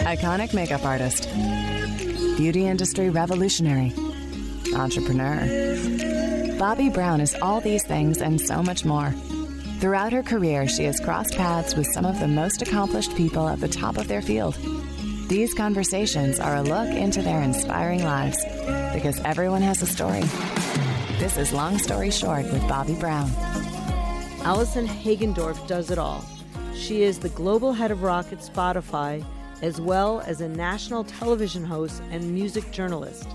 Iconic makeup artist. Beauty industry revolutionary. Entrepreneur. Bobbi Brown is all these things and so much more. Throughout her career, she has crossed paths with some of the most accomplished people at the top of their field. These conversations are a look into their inspiring lives because everyone has a story. This is Long Story Short with Bobbi Brown. Allison Hagendorf does it all. She is the global head of rock at Spotify, as well as a national television host and music journalist.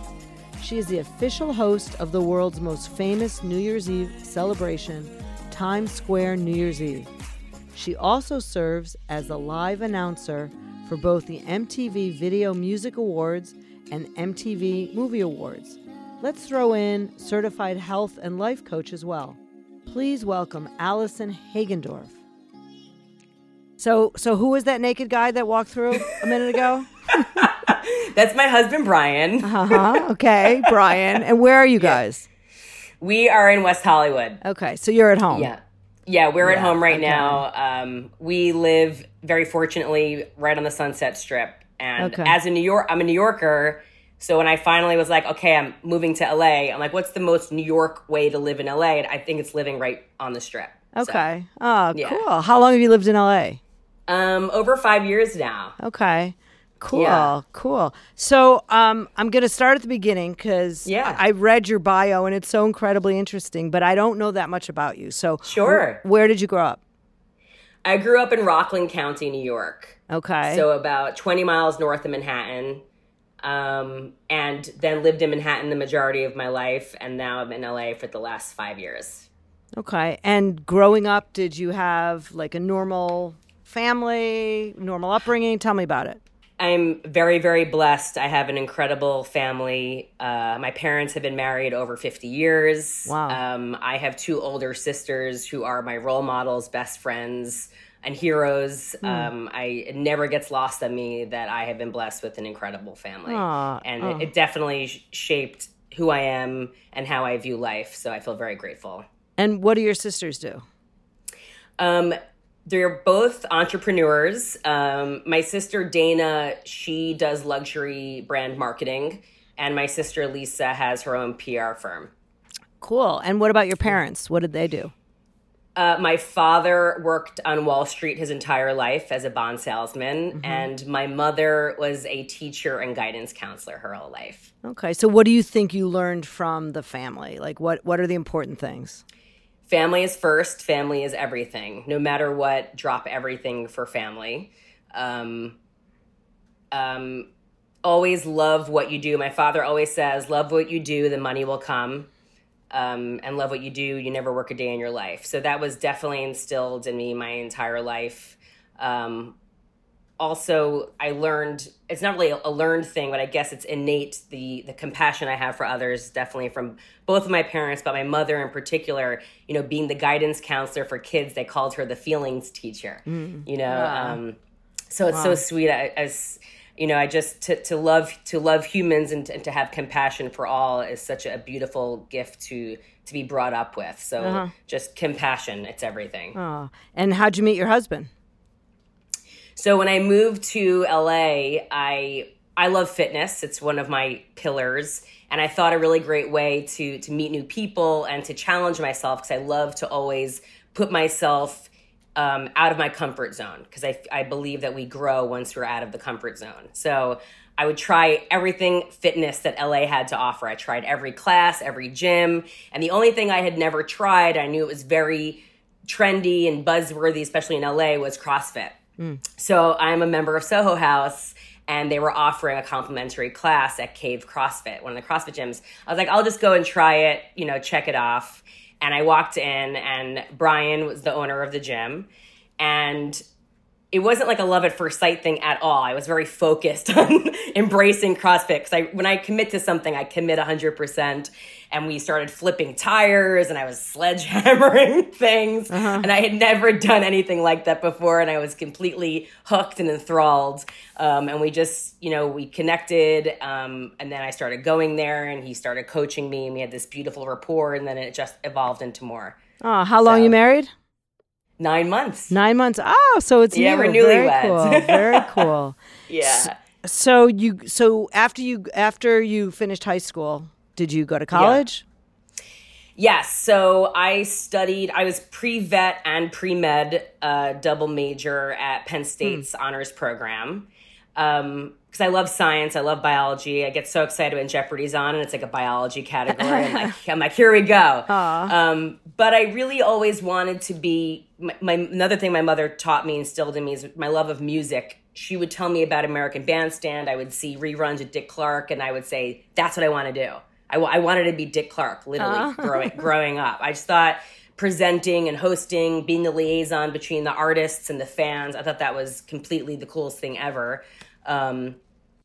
She is the official host of the world's most famous New Year's Eve celebration, Times Square New Year's Eve. She also serves as the live announcer for both the MTV Video Music Awards and MTV Movie Awards. Let's throw in certified health and life coach as well. Please welcome Allison Hagendorf. So, so who was that naked guy that walked through a minute ago? That's my husband, Brian. Uh huh. Okay, Brian. And where are you guys? We are in West Hollywood. Okay, so you're at home. Yeah. Yeah, we're at home right okay. now. Um, we live very fortunately right on the Sunset Strip. And Okay. as a New York, I'm a New Yorker. So when I finally was like, okay, I'm moving to LA, I'm like, what's the most New York way to live in LA? And I think it's living right on the Strip. So, Okay. Oh, Yeah. cool. How long have you lived in LA? Um, over five years now. Okay. Cool. Yeah. Cool. So um, I'm going to start at the beginning because Yeah. I read your bio and it's so incredibly interesting, but I don't know that much about you. So Sure. wh- where did you grow up? I grew up in Rockland County, New York. Okay. So about 20 miles north of Manhattan. Um, and then lived in Manhattan the majority of my life. And now I'm in LA for the last five years. okay. And growing up, did you have like a normal family, normal upbringing? Tell me about it. I'm very, very blessed. I have an incredible family. Uh, my parents have been married over 50 years. Wow. Um, I have two older sisters who are my role models, best friends, and heroes. Hmm. Um, I it never gets lost on me that I have been blessed with an incredible family, Aw, and aw. it, it definitely sh- shaped who I am and how I view life. So I feel very grateful. And what do your sisters do? Um, they're both entrepreneurs. Um, my sister Dana, she does luxury brand marketing, and my sister Lisa has her own PR firm. Cool. And what about your parents? What did they do? Uh, my father worked on Wall Street his entire life as a bond salesman, and my mother was a teacher and guidance counselor her whole life. Okay. So what do you think you learned from the family? Like what what are the important things? Family is first family is everything no matter what drop everything for family. Um, um, always love what you do. My father always says love what you do the money will come. Um, and love what you do you never work a day in your life. So that was definitely instilled in me my entire life. Um, also i learned it's not really a learned thing but i guess it's innate the the compassion i have for others definitely from both of my parents but my mother in particular you know being the guidance counselor for kids they called her the feelings teacher you know um, so it's so sweet. I, as you know i just to, to love to love humans and to, and to have compassion for all is such a beautiful gift to to be brought up with. So just compassion it's everything. Oh. And how'd you meet your husband? So when I moved to LA, I I love fitness. It's one of my pillars, and I thought a really great way to to meet new people and to challenge myself because I love to always put myself um, out of my comfort zone because I I believe that we grow once we're out of the comfort zone. So. I would try everything fitness that LA had to offer. I tried every class, every gym, and the only thing I had never tried, I knew it was very trendy and buzzworthy, especially in LA, was CrossFit. Mm. So I'm a member of Soho House, and they were offering a complimentary class at Cave CrossFit, one of the CrossFit gyms. I was like, I'll just go and try it, you know, check it off. And I walked in, and Brian was the owner of the gym, and it wasn't like a love at first sight thing at all. I was very focused on embracing CrossFit because I, when I commit to something, I commit 100%. And we started flipping tires and I was sledgehammering things. And I had never done anything like that before. And I was completely hooked and enthralled. Um, and we just, you know, we connected. Um, and then I started going there and he started coaching me. And we had this beautiful rapport. And then it just evolved into more. Oh, how long So- you married? Nine months. Nine months. Oh, so it's Yeah, new. we're Very cool. Very cool. yeah. So you so after you after you finished high school, did you go to college? Yes. So I studied, I was pre vet and pre med uh, double major at Penn State's Hmm. honors program. Um, because I love science, I love biology. I get so excited when Jeopardy's on and it's like a biology category. I'm like, I'm like, here we go. Um, but I really always wanted to be. My, my another thing my mother taught me, instilled in me, is my love of music. She would tell me about American Bandstand. I would see reruns of Dick Clark, and I would say, "That's what I want to do." I, I wanted to be Dick Clark, literally growing growing up. I just thought presenting and hosting, being the liaison between the artists and the fans, I thought that was completely the coolest thing ever. Um,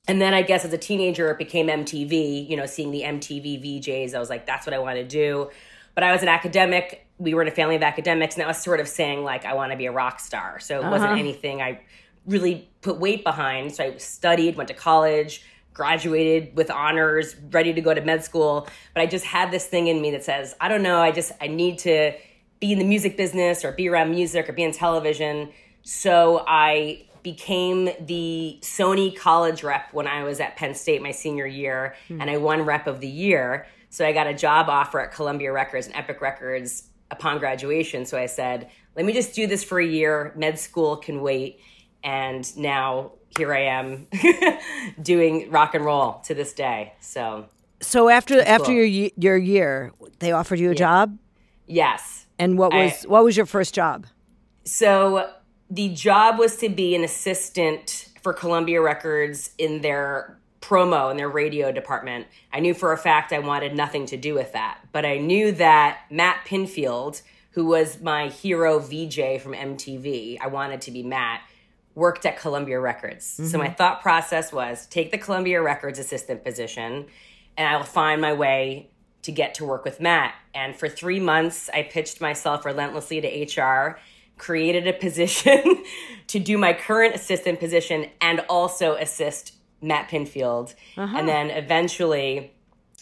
and then I guess as a teenager, it became MTV, you know, seeing the MTV VJs. I was like, that's what I want to do. But I was an academic. We were in a family of academics, and I was sort of saying, like, I want to be a rock star. So it wasn't uh-huh. anything I really put weight behind. So I studied, went to college, graduated with honors, ready to go to med school. But I just had this thing in me that says, I don't know, I just, I need to be in the music business or be around music or be in television. So I became the Sony college rep when I was at Penn State my senior year, and I won rep of the year. So I got a job offer at Columbia Records and Epic Records upon graduation. So I said, let me just do this for a year. Med school can wait. And now here I am doing rock and roll to this day. So, So after after cool. your your year, they offered you a job, yes. and what I- was what was your first job? So the job was to be an assistant for Columbia Records in their promo and their radio department. I knew for a fact I wanted nothing to do with that, but I knew that Matt Pinfield, who was my hero VJ from MTV, I wanted to be Matt, worked at Columbia Records. So my mm-hmm. thought process was take the Columbia Records assistant position and I will find my way to get to work with Matt. And for three months, I pitched myself relentlessly to HR, created a position to do my current assistant position and also assist Matt Pinfield. And then eventually,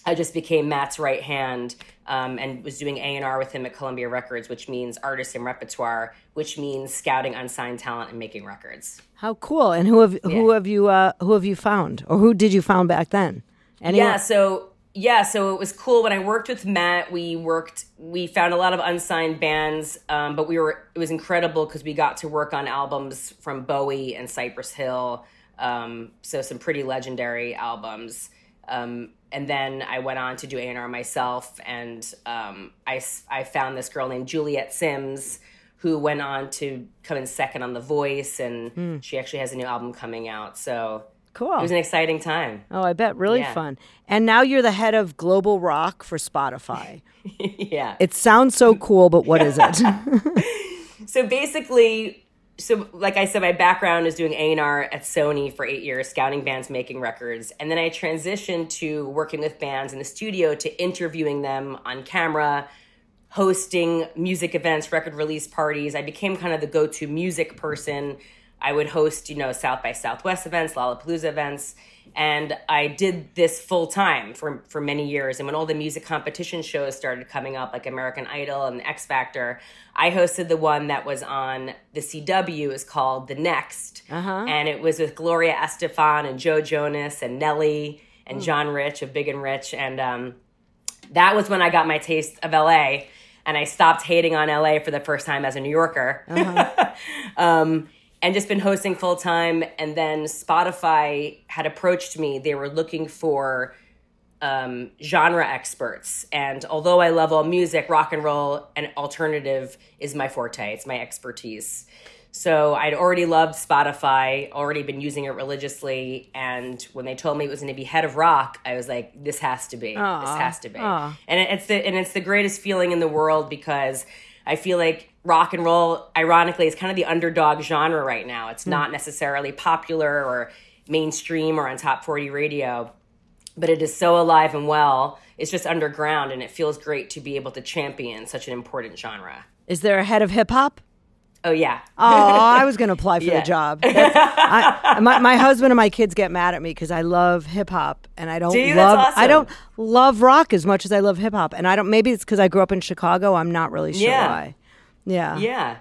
I just became Matt's right hand um, and was doing A and R with him at Columbia Records, which means artist and repertoire, which means scouting unsigned talent and making records. How cool! And who have who have you uh, who have you found, or who did you found back then? Anyone? Yeah, so yeah, so it was cool when I worked with Matt. We worked, we found a lot of unsigned bands, um, but we were it was incredible because we got to work on albums from Bowie and Cypress Hill, um, so some pretty legendary albums. Um, and then I went on to do A and R myself, and um, I I found this girl named Juliet Simms. Who went on to come in second on The Voice, and she actually has a new album coming out. So cool. it was an exciting time. oh, I bet really Yeah. fun. And now you're the head of global rock for Spotify. yeah. it sounds so cool, but what is it? so basically so like i said my background is doing a&r at sony for eight years scouting bands making records and then i transitioned to working with bands in the studio to interviewing them on camera hosting music events record release parties i became kind of the go-to music person i would host you know south by southwest events lollapalooza events and i did this full time for, for many years. And when all the music competition shows started coming up like american idol and x factor i hosted the one that was on the cw is called the next. And it was with gloria estefan and joe jonas and nelly and john rich of big and rich. And um, that was when I got my taste of LA and I stopped hating on LA for the first time as a New Yorker. um, and just been hosting full time. And then Spotify had approached me. They were looking for um, genre experts. And although I love all music, rock and roll and alternative is my forte, it's my expertise. So I'd already loved Spotify, already been using it religiously, and when they told me it was going to be head of rock, I was like, "This has to be. this has to be." And it's the and it's the greatest feeling in the world because I feel like rock and roll, ironically, is kind of the underdog genre right now. It's hmm. not necessarily popular or mainstream or on top forty radio, but it is so alive and well. It's just underground, and it feels great to be able to champion such an important genre. is there a head of hip hop? Oh yeah, Oh, I was going to apply for Yeah. the job. I, my, my husband and my kids get mad at me because I love hip hop and I don't Do you? That's love I don't love rock as much as I love hip hop. And I don't. Maybe it's because I grew up in Chicago. I'm not really sure Yeah. why. Yeah. Yeah,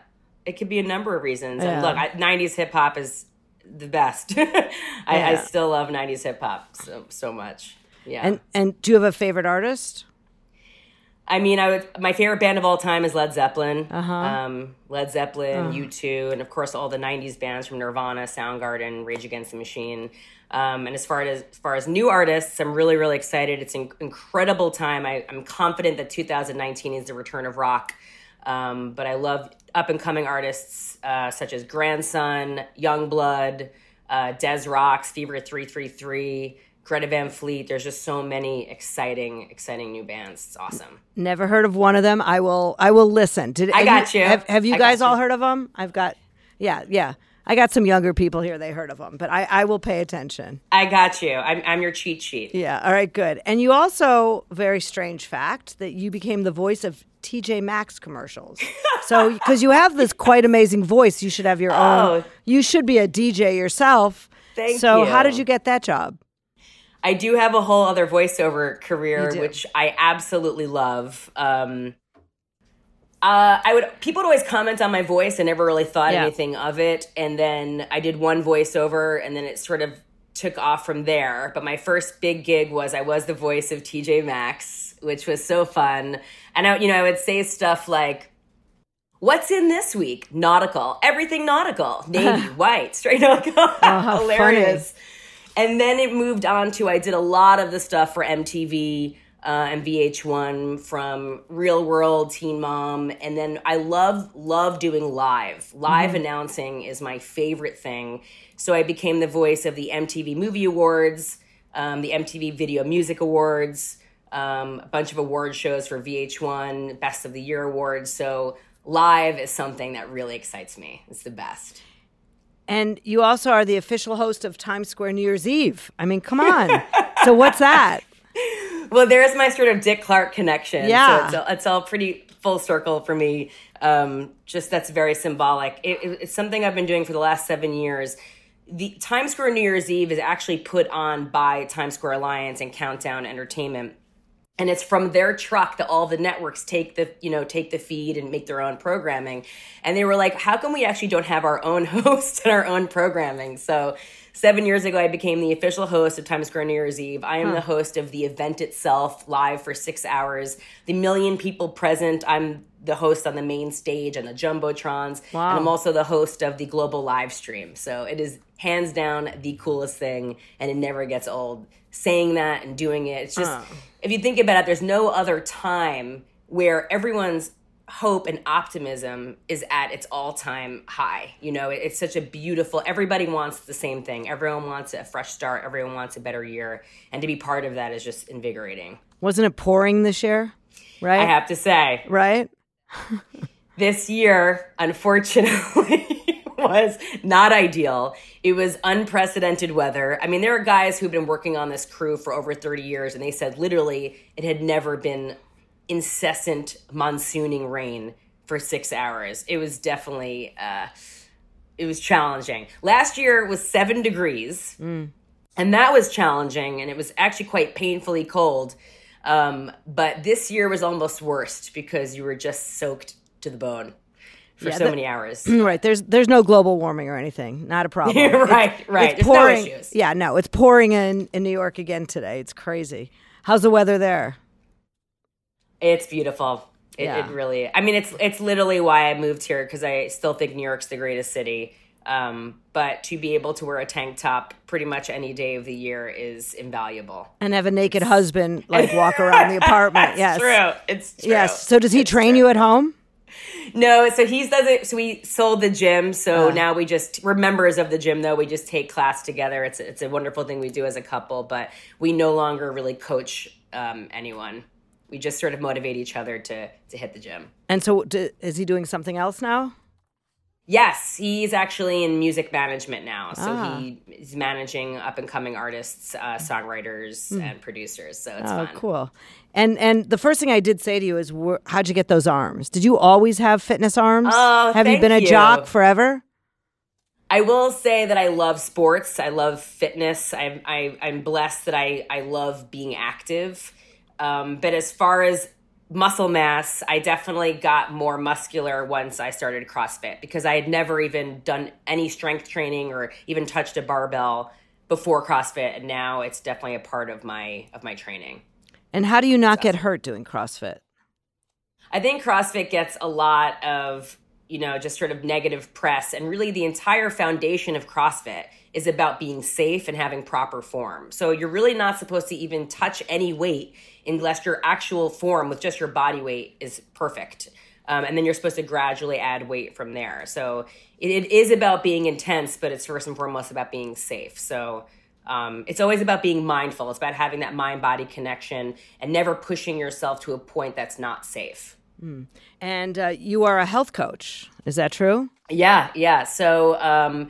it could be a number of reasons. Yeah. And look, I, '90s hip hop is the best. I, I still love '90s hip hop so so much. Yeah. And and do you have a favorite artist? I mean, I would. My favorite band of all time is Led Zeppelin. Uh-huh. Um, Led Zeppelin, U two, and of course all the '90s bands from Nirvana, Soundgarden, Rage Against the Machine. Um, and as far as as far as new artists, I'm really really excited. It's an incredible time. I, I'm confident that 2019 is the return of rock. Um, but I love up and coming artists uh, such as Grandson, Yungblud, uh, Des Rocs, Fever 333, Greta Van Fleet. There's just so many exciting, exciting new bands. It's awesome. Never heard of one of them. I will. I will listen. Did I got you. Have, have you guys all heard of them? I've got. Yeah, yeah. I got some younger people here. They heard of them, but I, I will pay attention. I got you. I'm, I'm your cheat sheet. Yeah. All right. Good. And you also very strange fact that you became the voice of TJ Maxx commercials. so because you have this quite amazing voice, you should have your own. Oh. You should be a DJ yourself. Thank so how did you get that job? I do have a whole other voiceover career, which I absolutely love. Um, uh, I would people would always comment on my voice. I never really thought Yeah. anything of it, and then I did one voiceover, and then it sort of took off from there. But my first big gig was I was the voice of TJ Maxx, which was so fun. And I, you know, I would say stuff like. What's in this week? Nautical. Everything nautical. Navy, white, straight nautical. Oh, Hilarious. And then it moved on to I did a lot of the stuff for MTV uh, and VH1 from Real World, Teen Mom, and then I love love doing live. Live announcing is my favorite thing. So I became the voice of the MTV Movie Awards, um, the MTV Video Music Awards, um, a bunch of award shows for VH1, Best of the Year awards. So live is something that really excites me. It's the best. And you also are the official host of Times Square New Year's Eve. I mean, come on. so what's that? Well, there's my sort of Dick Clark connection. Yeah. So it's all, it's all pretty full circle for me. Um, just that's very symbolic. It, it- it's something I've been doing for the last seven years. The Times Square New Year's Eve is actually put on by Times Square Alliance and Countdown Entertainment. And it's from their truck that all the networks take the, you know, take the feed and make their own programming. And they were like, how come we actually don't have our own host and our own programming? So seven years ago, I became the official host of Times Square New Year's Eve. I am the host of the event itself, live for six hours. The million people present, I'm the host on the main stage and the jumbotrons. Wow. And I'm also the host of the global live stream. So it is hands down the coolest thing, and it never gets old. Saying that and doing it, it's just uh. if you think about it, there's no other time where everyone's hope and optimism is at its all-time high. You know, it's such a beautiful. Everybody wants the same thing. Everyone wants a fresh start. Everyone wants a better year, and to be part of that is just invigorating. Wasn't it pouring this year? Right? I have to say, right? this year, unfortunately, was not ideal. It was unprecedented weather. I mean, there are guys who've been working on this crew for over 30 years, and they said literally it had never been incessant monsooning rain for six hours. It was definitely, uh, it was challenging. Last year was seven degrees, and that was challenging, and it was actually quite painfully cold. Um, but this year was almost worst because you were just soaked to the bone for Yeah, so that- many hours. Right. There's there's no global warming or anything. Not a problem. right, right. It's There's no pouring. issues. Yeah, no, it's pouring in in New York again today. It's crazy. How's the weather there? It's beautiful. It, Yeah. it really. I mean, it's it's literally why I moved here because I still think New York's the greatest city. Um, but to be able to wear a tank top pretty much any day of the year is invaluable. And have a naked husband like walk around the apartment. yes. True. It's true. Yes. So does he train you at home? No, so he's does it. So we sold the gym. So Ah. now we just we're members of the gym. Though we just take class together. It's it's a wonderful thing we do as a couple. But we no longer really coach um, anyone. We just sort of motivate each other to to hit the gym. And so d is he doing something else now? Yes, he's actually in music management now. So Ah. he is managing up and coming artists, uh, songwriters, and producers. So it's. Oh, fun. cool. And and the first thing I did say to you is, wh- how'd you get those arms? Did you always have fitness arms? Oh, have you been a you. jock forever? I will say that I love sports. I love fitness. I'm I, I'm blessed that I I love being active. Um, but as far as muscle mass, I definitely got more muscular once I started CrossFit because I had never even done any strength training or even touched a barbell before CrossFit, and now it's definitely a part of my of my training. And how do you not get hurt doing CrossFit? I think CrossFit gets a lot of you know just sort of negative press, and really the entire foundation of CrossFit is about being safe and having proper form. So you're really not supposed to even touch any weight unless your actual form with just your body weight is perfect. Um, and then you're supposed to gradually add weight from there. So it, it is about being intense, but it's first and foremost about being safe. So um, it's always about being mindful. It's about having that mind body connection and never pushing yourself to a point that's not safe. Mm. And uh, you are a health coach. Is that true? Yeah, yeah. So um,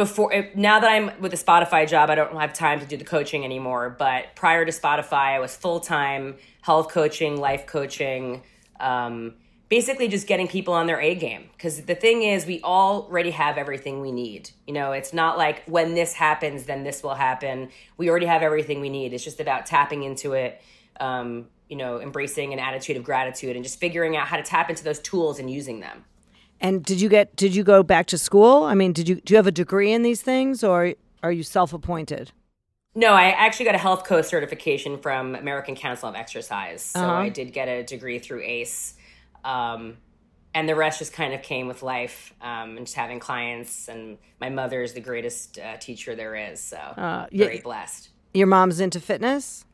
before now that I'm with the Spotify job, I don't have time to do the coaching anymore. But prior to Spotify, I was full time health coaching, life coaching, um, basically just getting people on their A game. Because the thing is, we already have everything we need. You know, it's not like when this happens, then this will happen. We already have everything we need. It's just about tapping into it. Um, you know, embracing an attitude of gratitude and just figuring out how to tap into those tools and using them. And did you get did you go back to school? I mean, did you do you have a degree in these things or are you self-appointed? No, I actually got a health coach certification from American Council of Exercise. So uh-huh. I did get a degree through ACE. Um, and the rest just kind of came with life um, and just having clients. And my mother is the greatest uh, teacher there is. So uh, very yeah, blessed. Your mom's into fitness?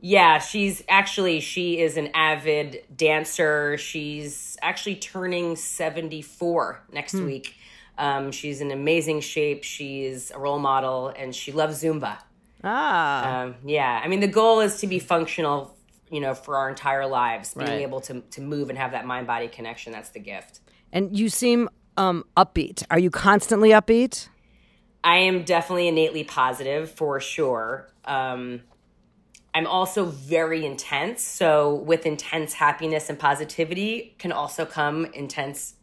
Yeah, she's actually she is an avid dancer. She's actually turning 74 next hmm. week. Um, she's in amazing shape. She's a role model and she loves Zumba. Ah. Um, yeah. I mean, the goal is to be functional, you know, for our entire lives, being right. able to, to move and have that mind body connection. That's the gift. And you seem um, upbeat. Are you constantly upbeat? I am definitely innately positive for sure. Um, I'm also very intense. So with intense happiness and positivity can also come intense,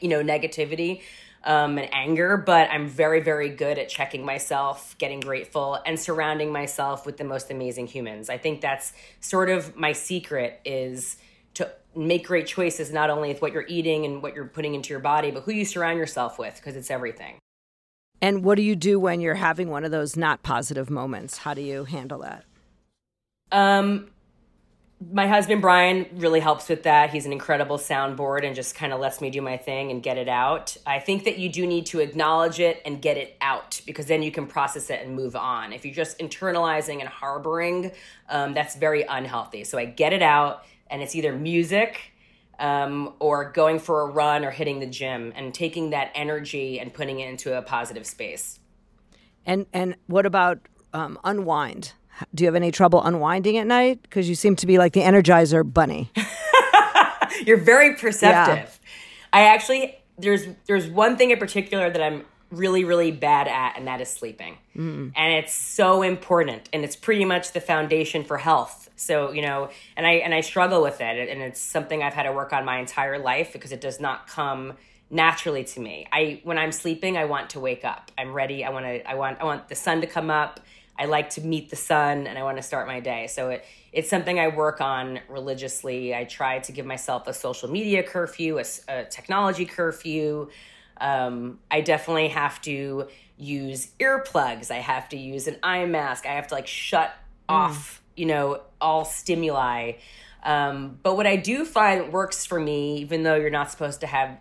you know, negativity um, and anger. But I'm very, very good at checking myself, getting grateful, and surrounding myself with the most amazing humans. I think that's sort of my secret is to make great choices, not only with what you're eating and what you're putting into your body, but who you surround yourself with, because it's everything. And what do you do when you're having one of those not positive moments? How do you handle that? Um, my husband Brian really helps with that. He's an incredible soundboard and just kind of lets me do my thing and get it out. I think that you do need to acknowledge it and get it out because then you can process it and move on. If you're just internalizing and harboring, um, that's very unhealthy. So I get it out, and it's either music um, or going for a run or hitting the gym and taking that energy and putting it into a positive space. And and what about um, unwind? Do you have any trouble unwinding at night? Because you seem to be like the Energizer Bunny. You're very perceptive. Yeah. I actually there's there's one thing in particular that I'm really really bad at, and that is sleeping. Mm. And it's so important, and it's pretty much the foundation for health. So you know, and I and I struggle with it, and it's something I've had to work on my entire life because it does not come naturally to me. I when I'm sleeping, I want to wake up. I'm ready. I want to. I want. I want the sun to come up. I like to meet the sun and I want to start my day. So it it's something I work on religiously. I try to give myself a social media curfew, a, a technology curfew. Um, I definitely have to use earplugs. I have to use an eye mask. I have to like shut mm. off, you know, all stimuli. Um, but what I do find works for me, even though you're not supposed to have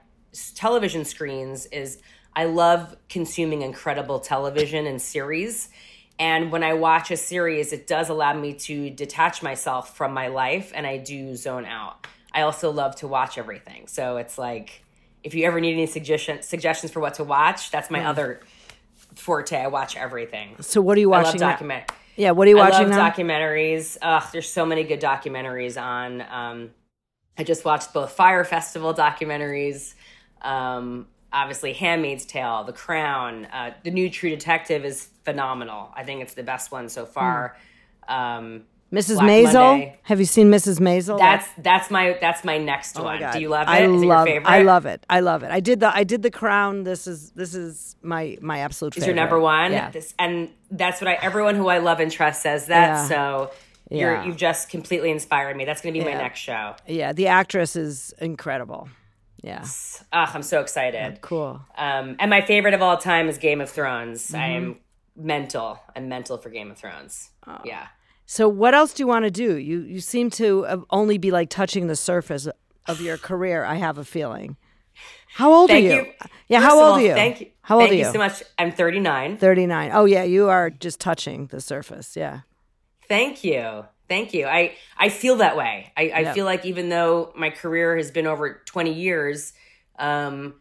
television screens, is I love consuming incredible television and series and when I watch a series, it does allow me to detach myself from my life and I do zone out. I also love to watch everything. So it's like if you ever need any suggestion, suggestions for what to watch, that's my mm. other forte. I watch everything. So what are you watching? I love document. Yeah, what are you watching? I love now? documentaries. Ugh, there's so many good documentaries on. Um, I just watched both Fire Festival documentaries. Um, obviously Handmaid's Tale, The Crown, uh, the new True Detective is phenomenal. I think it's the best one so far. Mm. Um, Mrs. Black Maisel. Monday. Have you seen Mrs. Maisel? That's that's my that's my next oh one. My Do you love it? I is love, it I love it. I love it. I did the I did the Crown. This is this is my my absolute. Favorite. Is favorite. your number one? Yeah. This, and that's what I everyone who I love and trust says that. Yeah. So You're, Yeah. you've just completely inspired me. That's going to be Yeah. my next show. Yeah, the actress is incredible. Yeah, Ah, I'm so excited. cool. Um, and my favorite of all time is Game of Thrones. Mm-hmm. I am mental. I'm mental for Game of Thrones. Oh. Yeah. So, what else do you want to do? You you seem to only be like touching the surface of your career. I have a feeling. How old Thank are you? you. Yeah, First how old all, are you? Thank you. How old thank are you? you so much. I'm 39. Thirty nine. Oh yeah, you are just touching the surface. Yeah. Thank you. Thank you. I, I feel that way. I, I Yeah. feel like even though my career has been over 20 years, um,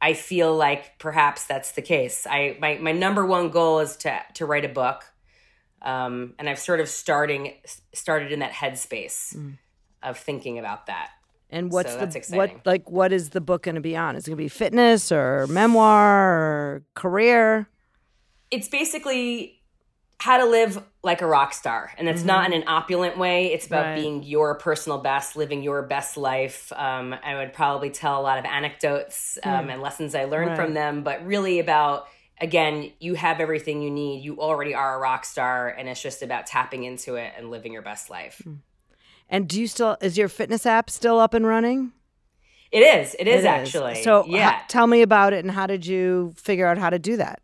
I feel like perhaps that's the case. I my, my number one goal is to to write a book. Um, and I've sort of starting started in that headspace Mm. of thinking about that. And what's So the what like what is the book going to be on? Is it going to be fitness or memoir or career? it's basically how to live like a rock star and it's not in an opulent way it's about Mm-hmm. Right. being your personal best living your best life um, i would probably tell a lot of anecdotes um, and lessons i learned Right. from them but really about again you have everything you need you already are a rock star and it's just about tapping into it and living your best life Mm. And do you still is your fitness app still up and running? it is it is It actually So yeah ho- tell me about it and how did you figure out how to do that?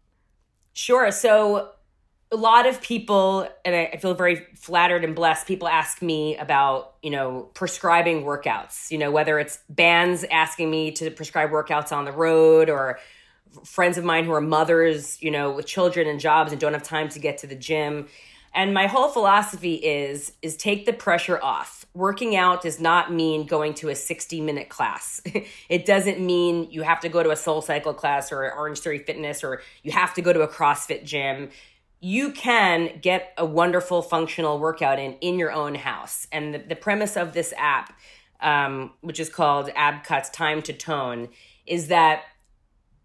Sure. So a lot of people, and I feel very flattered and blessed, people ask me about, you know, prescribing workouts, you know, whether it's bands asking me to prescribe workouts on the road or friends of mine who are mothers, you know, with children and jobs and don't have time to get to the gym. And my whole philosophy is is take the pressure off. Working out does not mean going to a 60 minute class. it doesn't mean you have to go to a soul cycle class or Orange Theory Fitness or you have to go to a CrossFit gym. You can get a wonderful functional workout in in your own house. And the, the premise of this app, um, which is called Ab Cuts Time to Tone, is that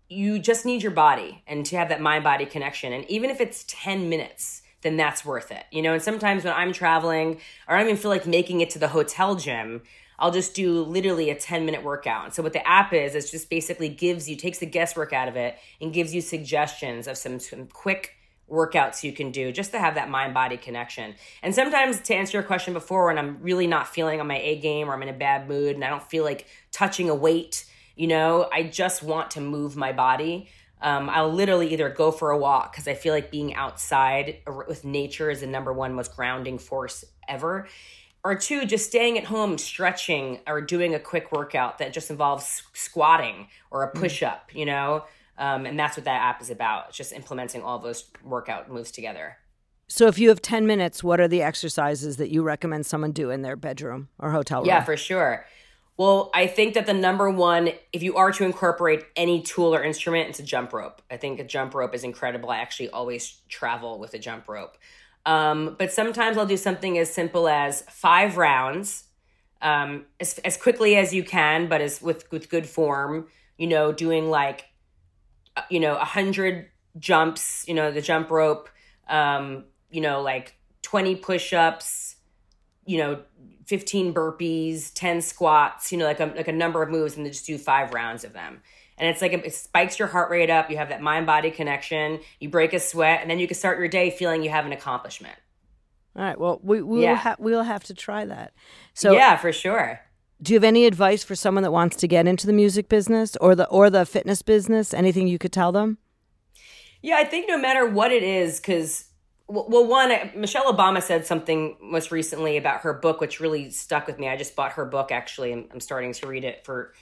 you just need your body and to have that mind body connection. And even if it's 10 minutes, then that's worth it. You know, and sometimes when I'm traveling or I don't even feel like making it to the hotel gym, I'll just do literally a 10 minute workout. So what the app is, is just basically gives you, takes the guesswork out of it and gives you suggestions of some, some quick workouts you can do just to have that mind body connection. And sometimes to answer your question before, when I'm really not feeling on my A game or I'm in a bad mood and I don't feel like touching a weight, you know, I just want to move my body. Um, I'll literally either go for a walk because I feel like being outside with nature is the number one most grounding force ever. Or two, just staying at home, stretching, or doing a quick workout that just involves squatting or a push up, you know? Um, and that's what that app is about. It's just implementing all those workout moves together. So if you have 10 minutes, what are the exercises that you recommend someone do in their bedroom or hotel room? Yeah, for sure. Well, I think that the number one, if you are to incorporate any tool or instrument, it's a jump rope. I think a jump rope is incredible. I actually always travel with a jump rope. Um, but sometimes I'll do something as simple as five rounds, um, as, as quickly as you can, but as with with good form. You know, doing like, you know, a hundred jumps. You know, the jump rope. Um, you know, like twenty push-ups. You know, 15 burpees, 10 squats, you know, like a, like a number of moves and then just do five rounds of them. And it's like, it spikes your heart rate up. You have that mind body connection. You break a sweat and then you can start your day feeling you have an accomplishment. All right. Well, we, we Yeah. will ha- we'll have to try that. So yeah, for sure. Do you have any advice for someone that wants to get into the music business or the or the fitness business? Anything you could tell them? Yeah, I think no matter what it is, because well, one, Michelle Obama said something most recently about her book, which really stuck with me. I just bought her book actually, and I'm starting to read it for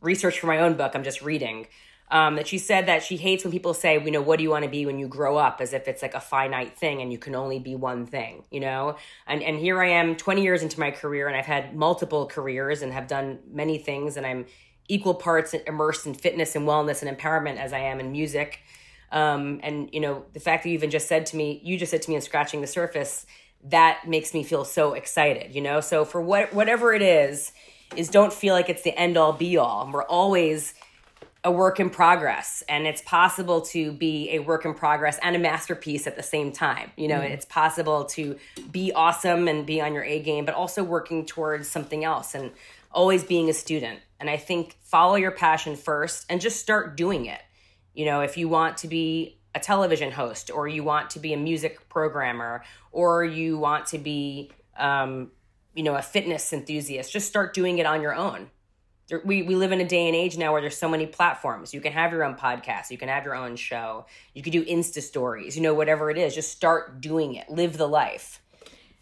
research for my own book. I'm just reading. Um, that she said that she hates when people say, you know, what do you want to be when you grow up, as if it's like a finite thing and you can only be one thing, you know. And and here I am, 20 years into my career, and I've had multiple careers and have done many things, and I'm equal parts immersed in fitness and wellness and empowerment as I am in music. Um, and you know, the fact that you even just said to me, you just said to me in scratching the surface, that makes me feel so excited, you know? So for what whatever it is, is don't feel like it's the end all be all. We're always a work in progress and it's possible to be a work in progress and a masterpiece at the same time. You know it's possible to be awesome and be on your a game but also working towards something else and always being a student. And i think follow your passion first and just start doing it. You know if you want to be a television host or you want to be a music programmer or you want to be um, you know, a fitness enthusiast, just start doing it on your own. We, we live in a day and age now where there's so many platforms. You can have your own podcast, you can have your own show, you can do Insta stories, you know, whatever it is. Just start doing it, live the life,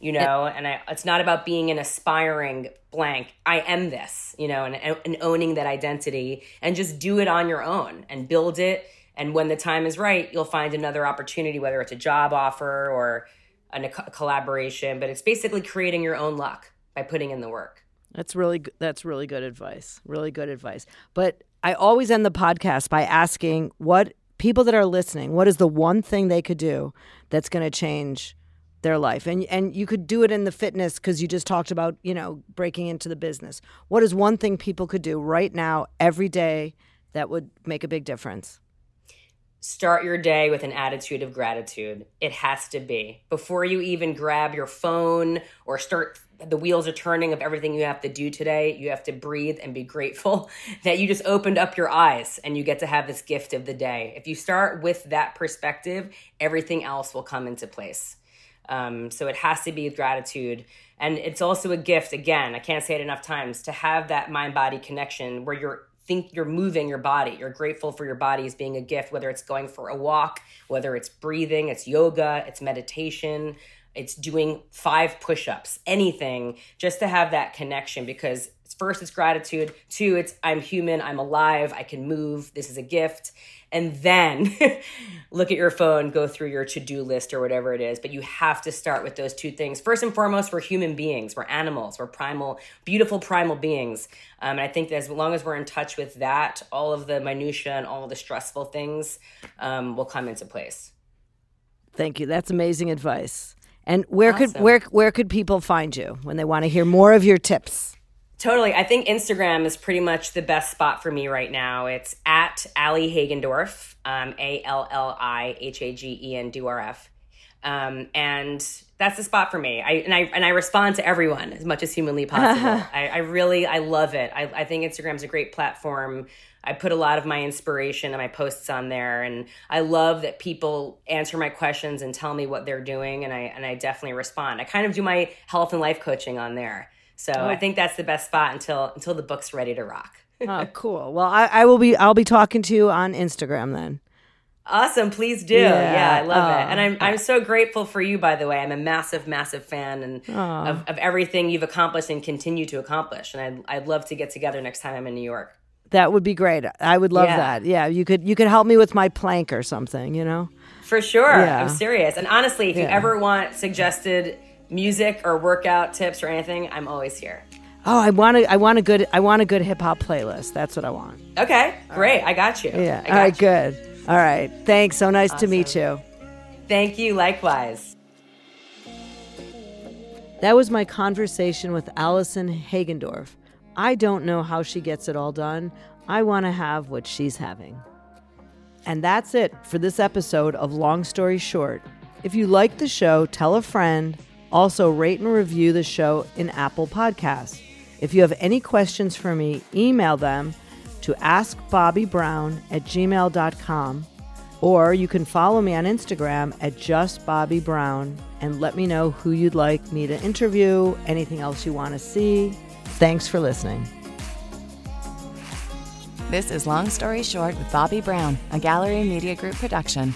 you know. And I, it's not about being an aspiring blank. I am this, you know, and, and owning that identity and just do it on your own and build it. And when the time is right, you'll find another opportunity, whether it's a job offer or a, a collaboration. But it's basically creating your own luck by putting in the work. That's really that's really good advice. Really good advice. But I always end the podcast by asking what people that are listening, what is the one thing they could do that's going to change their life? And and you could do it in the fitness cuz you just talked about, you know, breaking into the business. What is one thing people could do right now every day that would make a big difference? Start your day with an attitude of gratitude. It has to be. Before you even grab your phone or start the wheels are turning of everything you have to do today, you have to breathe and be grateful that you just opened up your eyes and you get to have this gift of the day. If you start with that perspective, everything else will come into place. Um, so it has to be with gratitude. And it's also a gift, again, I can't say it enough times, to have that mind body connection where you're think you're moving your body. You're grateful for your body as being a gift, whether it's going for a walk, whether it's breathing, it's yoga, it's meditation, it's doing five push ups, anything, just to have that connection. Because first it's gratitude, two, it's I'm human, I'm alive, I can move, this is a gift and then look at your phone, go through your to do list or whatever it is. But you have to start with those two things. First and foremost, we're human beings, we're animals, we're primal, beautiful primal beings. Um, and I think that as long as we're in touch with that, all of the minutia and all the stressful things um, will come into place. Thank you. That's amazing advice. And where awesome. could where where could people find you when they want to hear more of your tips? Totally. I think Instagram is pretty much the best spot for me right now. It's at Alli Hagendorf, um, A L L I H A G E N D U R F. Um, and that's the spot for me. I and I and I respond to everyone as much as humanly possible. I, I, really I love it. I, I think Instagram's a great platform. I put a lot of my inspiration and my posts on there, and I love that people answer my questions and tell me what they're doing, and I and I definitely respond. I kind of do my health and life coaching on there. So oh. I think that's the best spot until until the book's ready to rock. oh, cool. Well, I, I, will be I'll be talking to you on Instagram then. Awesome, please do. Yeah, yeah I love oh. it, and I'm oh. I'm so grateful for you. By the way, I'm a massive, massive fan and oh. of, of everything you've accomplished and continue to accomplish. And I'd I'd love to get together next time I'm in New York. That would be great. I would love yeah. that. Yeah, you could you could help me with my plank or something. You know. For sure, yeah. I'm serious. And honestly, if you ever want suggested music or workout tips or anything, I'm always here. Oh, I want to. I want a good. I want a good hip hop playlist. That's what I want. Okay, great. Right. I got you. Yeah. Got All right. You. Good. All right. Thanks. So nice awesome. to meet you. Thank you. Likewise. That was my conversation with Allison Hagendorf. I don't know how she gets it all done. I want to have what she's having. And that's it for this episode of Long Story Short. If you like the show, tell a friend also, rate and review the show in Apple Podcasts. If you have any questions for me, email them to askbobbibrown at gmail.com or you can follow me on Instagram at justbobbibrown and let me know who you'd like me to interview, anything else you want to see. Thanks for listening. This is Long Story Short with Bobbi Brown, a Gallery Media Group production.